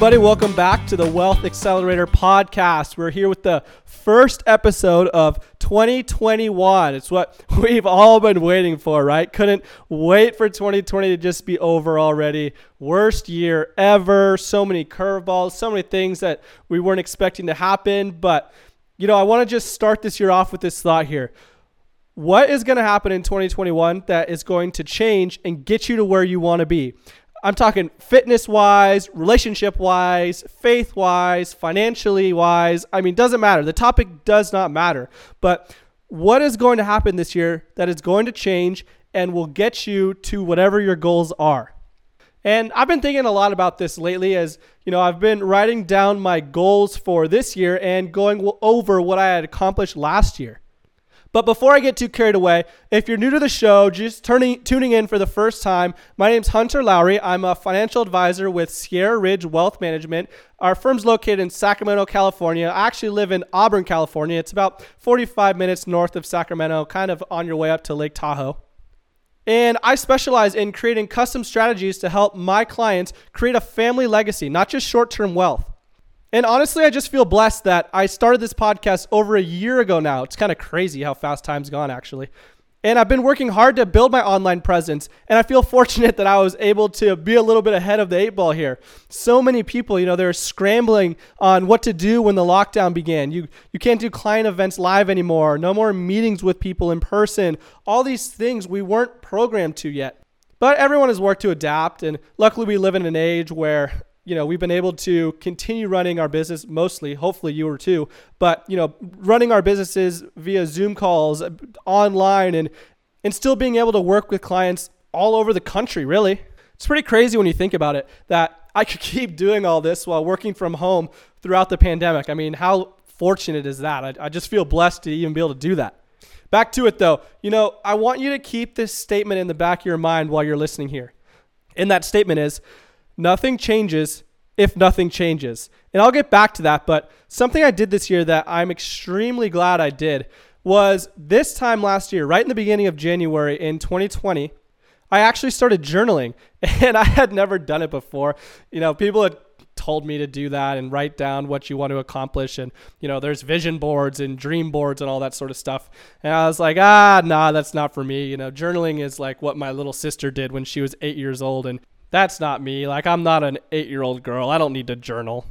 Everybody, welcome back to the Wealth Accelerator podcast. We're here with the first episode of 2021. It's what we've all been waiting for, right? Couldn't wait for 2020 to just be over already. Worst year ever. So many curveballs, so many things that we weren't expecting to happen. But, you know, I want to just start this year off with this thought here. What is going to happen in 2021 that is going to change and get you to where you want to be? I'm talking fitness wise, relationship wise, faith wise, financially wise. I mean, doesn't matter. The topic does not matter. But what is going to happen this year that is going to change and will get you to whatever your goals are? And I've been thinking a lot about this lately as, you know, I've been writing down my goals for this year and going over what I had accomplished last year. But before I get too carried away, if you're new to the show, just turning, tuning in for the first time, my name's Hunter Lowry. I'm a financial advisor with Sierra Ridge Wealth Management. Our firm's located in Sacramento, California. I actually live in Auburn, California. It's about 45 minutes north of Sacramento, kind of on your way up to Lake Tahoe. And I specialize in creating custom strategies to help my clients create a family legacy, not just short term wealth. And honestly, I just feel blessed that I started this podcast over a year ago now. It's kind of crazy how fast time's gone, actually. And I've been working hard to build my online presence. And I feel fortunate that I was able to be a little bit ahead of the eight ball here. So many people, you know, they're scrambling on what to do when the lockdown began. You, you can't do client events live anymore, no more meetings with people in person. All these things we weren't programmed to yet. But everyone has worked to adapt. And luckily, we live in an age where you know, we've been able to continue running our business mostly, hopefully you were too, but, you know, running our businesses via Zoom calls online and, and still being able to work with clients all over the country, really. It's pretty crazy when you think about it that I could keep doing all this while working from home throughout the pandemic. I mean, how fortunate is that? I, I just feel blessed to even be able to do that. Back to it though. You know, I want you to keep this statement in the back of your mind while you're listening here. And that statement is nothing changes if nothing changes. And I'll get back to that, but something I did this year that I'm extremely glad I did was this time last year, right in the beginning of January in 2020, I actually started journaling and I had never done it before. You know, people had told me to do that and write down what you want to accomplish and you know there's vision boards and dream boards and all that sort of stuff and i was like ah nah that's not for me you know journaling is like what my little sister did when she was eight years old and that's not me. Like, I'm not an eight year old girl. I don't need to journal.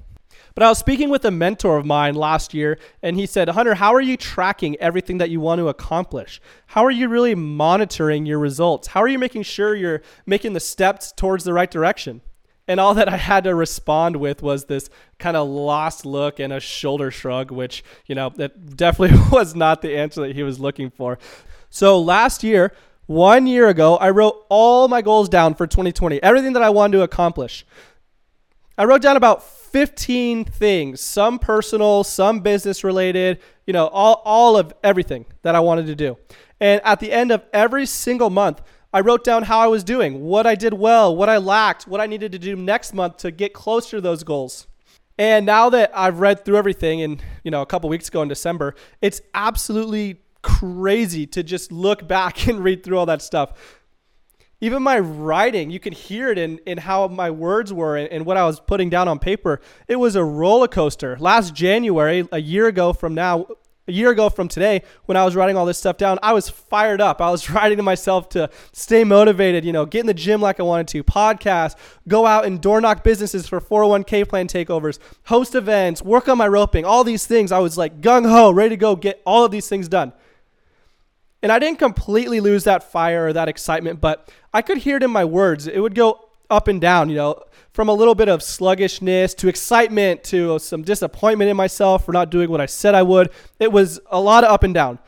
But I was speaking with a mentor of mine last year, and he said, Hunter, how are you tracking everything that you want to accomplish? How are you really monitoring your results? How are you making sure you're making the steps towards the right direction? And all that I had to respond with was this kind of lost look and a shoulder shrug, which, you know, that definitely was not the answer that he was looking for. So last year, one year ago, I wrote all my goals down for 2020, everything that I wanted to accomplish. I wrote down about 15 things, some personal, some business related, you know, all, all of everything that I wanted to do. And at the end of every single month, I wrote down how I was doing, what I did well, what I lacked, what I needed to do next month to get closer to those goals. And now that I've read through everything and, you know, a couple weeks ago in December, it's absolutely crazy to just look back and read through all that stuff. Even my writing, you can hear it in, in how my words were and, and what I was putting down on paper. It was a roller coaster. Last January, a year ago from now, a year ago from today, when I was writing all this stuff down, I was fired up. I was writing to myself to stay motivated, you know, get in the gym like I wanted to, podcast, go out and door knock businesses for 401k plan takeovers, host events, work on my roping, all these things. I was like gung ho, ready to go get all of these things done. And I didn't completely lose that fire or that excitement, but I could hear it in my words. It would go up and down, you know, from a little bit of sluggishness to excitement to some disappointment in myself for not doing what I said I would. It was a lot of up and down.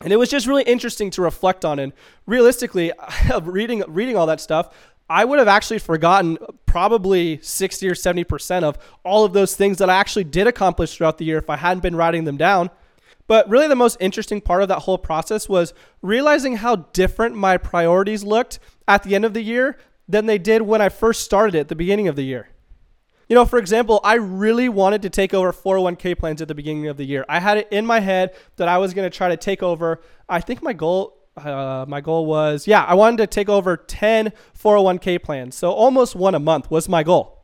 And it was just really interesting to reflect on. And realistically, reading reading all that stuff, I would have actually forgotten probably 60 or 70% of all of those things that I actually did accomplish throughout the year if I hadn't been writing them down. But really, the most interesting part of that whole process was realizing how different my priorities looked at the end of the year than they did when I first started at the beginning of the year. You know, for example, I really wanted to take over 401k plans at the beginning of the year. I had it in my head that I was going to try to take over. I think my goal uh, my goal was yeah, I wanted to take over 10 401k plans. So almost one a month was my goal.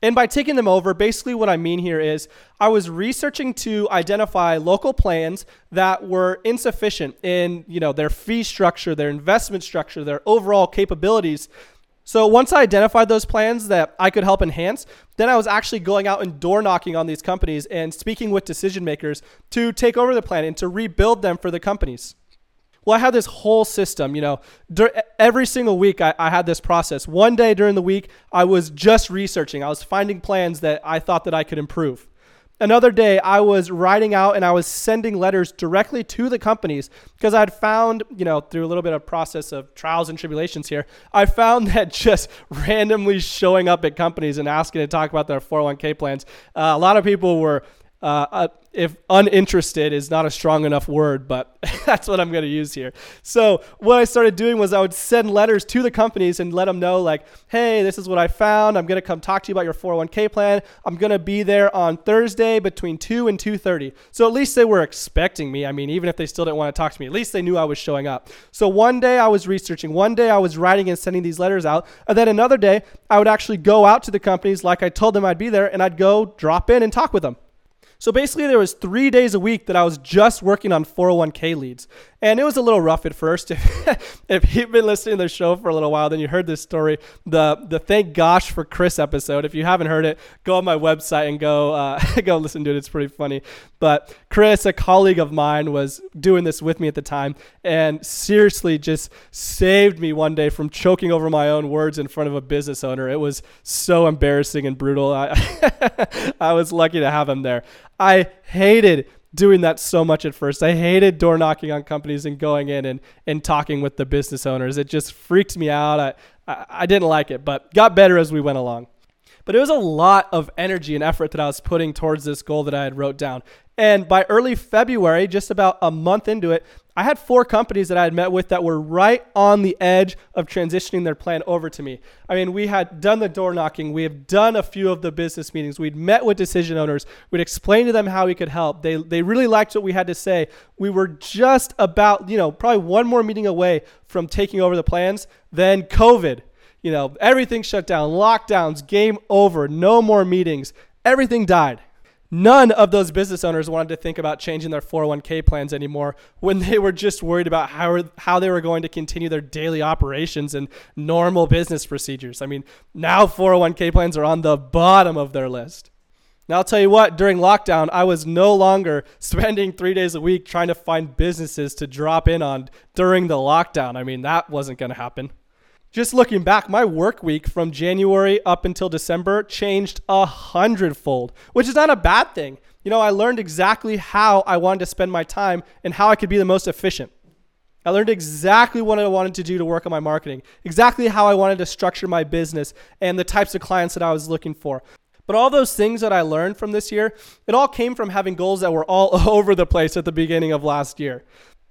And by taking them over, basically what I mean here is I was researching to identify local plans that were insufficient in, you know, their fee structure, their investment structure, their overall capabilities. So once I identified those plans that I could help enhance, then I was actually going out and door knocking on these companies and speaking with decision makers to take over the plan and to rebuild them for the companies. Well, I had this whole system, you know, every single week I, I, had this process. One day during the week, I was just researching. I was finding plans that I thought that I could improve. Another day, I was writing out and I was sending letters directly to the companies because I'd found, you know, through a little bit of process of trials and tribulations here, I found that just randomly showing up at companies and asking to talk about their 401k plans, uh, a lot of people were uh, if uninterested is not a strong enough word, but that's what I'm going to use here. So, what I started doing was I would send letters to the companies and let them know, like, hey, this is what I found. I'm going to come talk to you about your 401k plan. I'm going to be there on Thursday between 2 and 2:30. So at least they were expecting me. I mean, even if they still didn't want to talk to me, at least they knew I was showing up. So one day I was researching, one day I was writing and sending these letters out, and then another day I would actually go out to the companies like I told them I'd be there, and I'd go drop in and talk with them. So basically, there was three days a week that I was just working on 401k leads, and it was a little rough at first. If, if you've been listening to the show for a little while, then you heard this story, the the thank gosh for Chris episode. If you haven't heard it, go on my website and go uh, go listen to it. It's pretty funny. But Chris, a colleague of mine, was doing this with me at the time, and seriously just saved me one day from choking over my own words in front of a business owner. It was so embarrassing and brutal. I I was lucky to have him there. I hated doing that so much at first. I hated door knocking on companies and going in and, and talking with the business owners. It just freaked me out. I, I, I didn't like it, but got better as we went along. But it was a lot of energy and effort that I was putting towards this goal that I had wrote down. And by early February, just about a month into it, I had four companies that I had met with that were right on the edge of transitioning their plan over to me. I mean, we had done the door knocking, we have done a few of the business meetings, we'd met with decision owners, we'd explained to them how we could help. They, they really liked what we had to say. We were just about, you know, probably one more meeting away from taking over the plans. Then COVID, you know, everything shut down, lockdowns, game over, no more meetings, everything died. None of those business owners wanted to think about changing their 401k plans anymore when they were just worried about how, how they were going to continue their daily operations and normal business procedures. I mean, now 401k plans are on the bottom of their list. Now, I'll tell you what, during lockdown, I was no longer spending three days a week trying to find businesses to drop in on during the lockdown. I mean, that wasn't going to happen. Just looking back, my work week from January up until December changed a hundredfold, which is not a bad thing. You know, I learned exactly how I wanted to spend my time and how I could be the most efficient. I learned exactly what I wanted to do to work on my marketing, exactly how I wanted to structure my business, and the types of clients that I was looking for. But all those things that I learned from this year, it all came from having goals that were all over the place at the beginning of last year.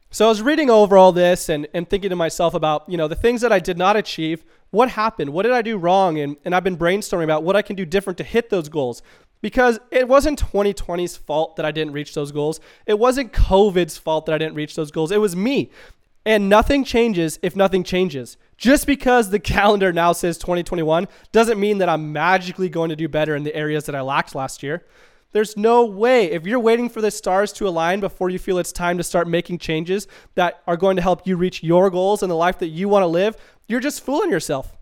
So I was reading over all this and, and thinking to myself about, you know, the things that I did not achieve. What happened? What did I do wrong? And, and I've been brainstorming about what I can do different to hit those goals. Because it wasn't 2020's fault that I didn't reach those goals. It wasn't COVID's fault that I didn't reach those goals. It was me. And nothing changes if nothing changes. Just because the calendar now says 2021 doesn't mean that I'm magically going to do better in the areas that I lacked last year. There's no way. If you're waiting for the stars to align before you feel it's time to start making changes that are going to help you reach your goals and the life that you want to live, you're just fooling yourself.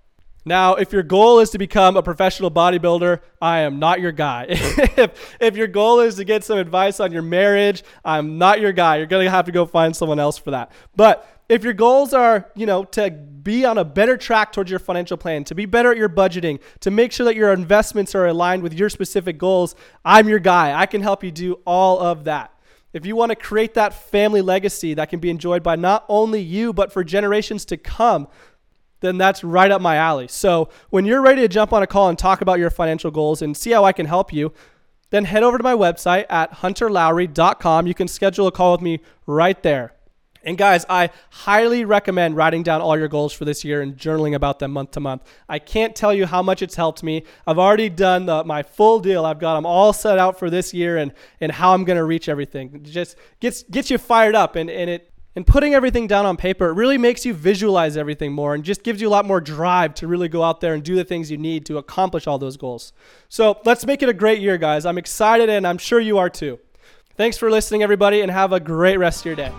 Now, if your goal is to become a professional bodybuilder, I am not your guy. if, if your goal is to get some advice on your marriage, I'm not your guy. You're going to have to go find someone else for that. But if your goals are, you know, to be on a better track towards your financial plan, to be better at your budgeting, to make sure that your investments are aligned with your specific goals, I'm your guy. I can help you do all of that. If you want to create that family legacy that can be enjoyed by not only you, but for generations to come, then that's right up my alley. So when you're ready to jump on a call and talk about your financial goals and see how I can help you, then head over to my website at hunterlowry.com. You can schedule a call with me right there. And guys, I highly recommend writing down all your goals for this year and journaling about them month to month. I can't tell you how much it's helped me. I've already done the, my full deal. I've got them all set out for this year and, and how I'm going to reach everything. It just gets gets you fired up and, and it and putting everything down on paper, it really makes you visualize everything more and just gives you a lot more drive to really go out there and do the things you need to accomplish all those goals. So let's make it a great year, guys. I'm excited and I'm sure you are too. Thanks for listening, everybody, and have a great rest of your day.